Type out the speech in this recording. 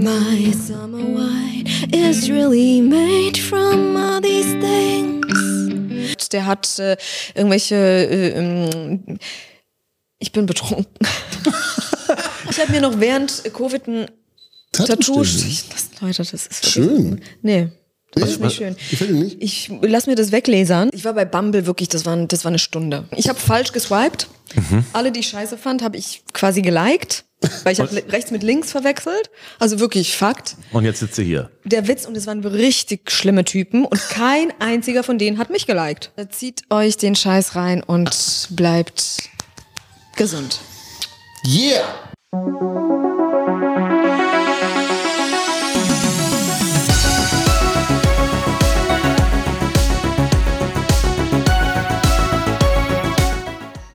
My summer wine is really made from all these things. Der hat äh, irgendwelche. Äh, ähm, ich bin betrunken. ich habe mir noch während Covid ein Tattoo. Ich, das, Leute, das ist Schön. Nee. Das ist nicht schön. Gefällt dir nicht? Ich lass mir das weglasern. Ich war bei Bumble wirklich, das war, das war eine Stunde. Ich habe falsch geswiped. Alle, die ich scheiße fand, habe ich quasi geliked. Weil ich habe rechts mit links verwechselt. Also wirklich Fakt. Und jetzt sitzt sie hier. Der Witz, und es waren richtig schlimme Typen und kein einziger von denen hat mich geliked. Zieht euch den Scheiß rein und bleibt gesund. Yeah!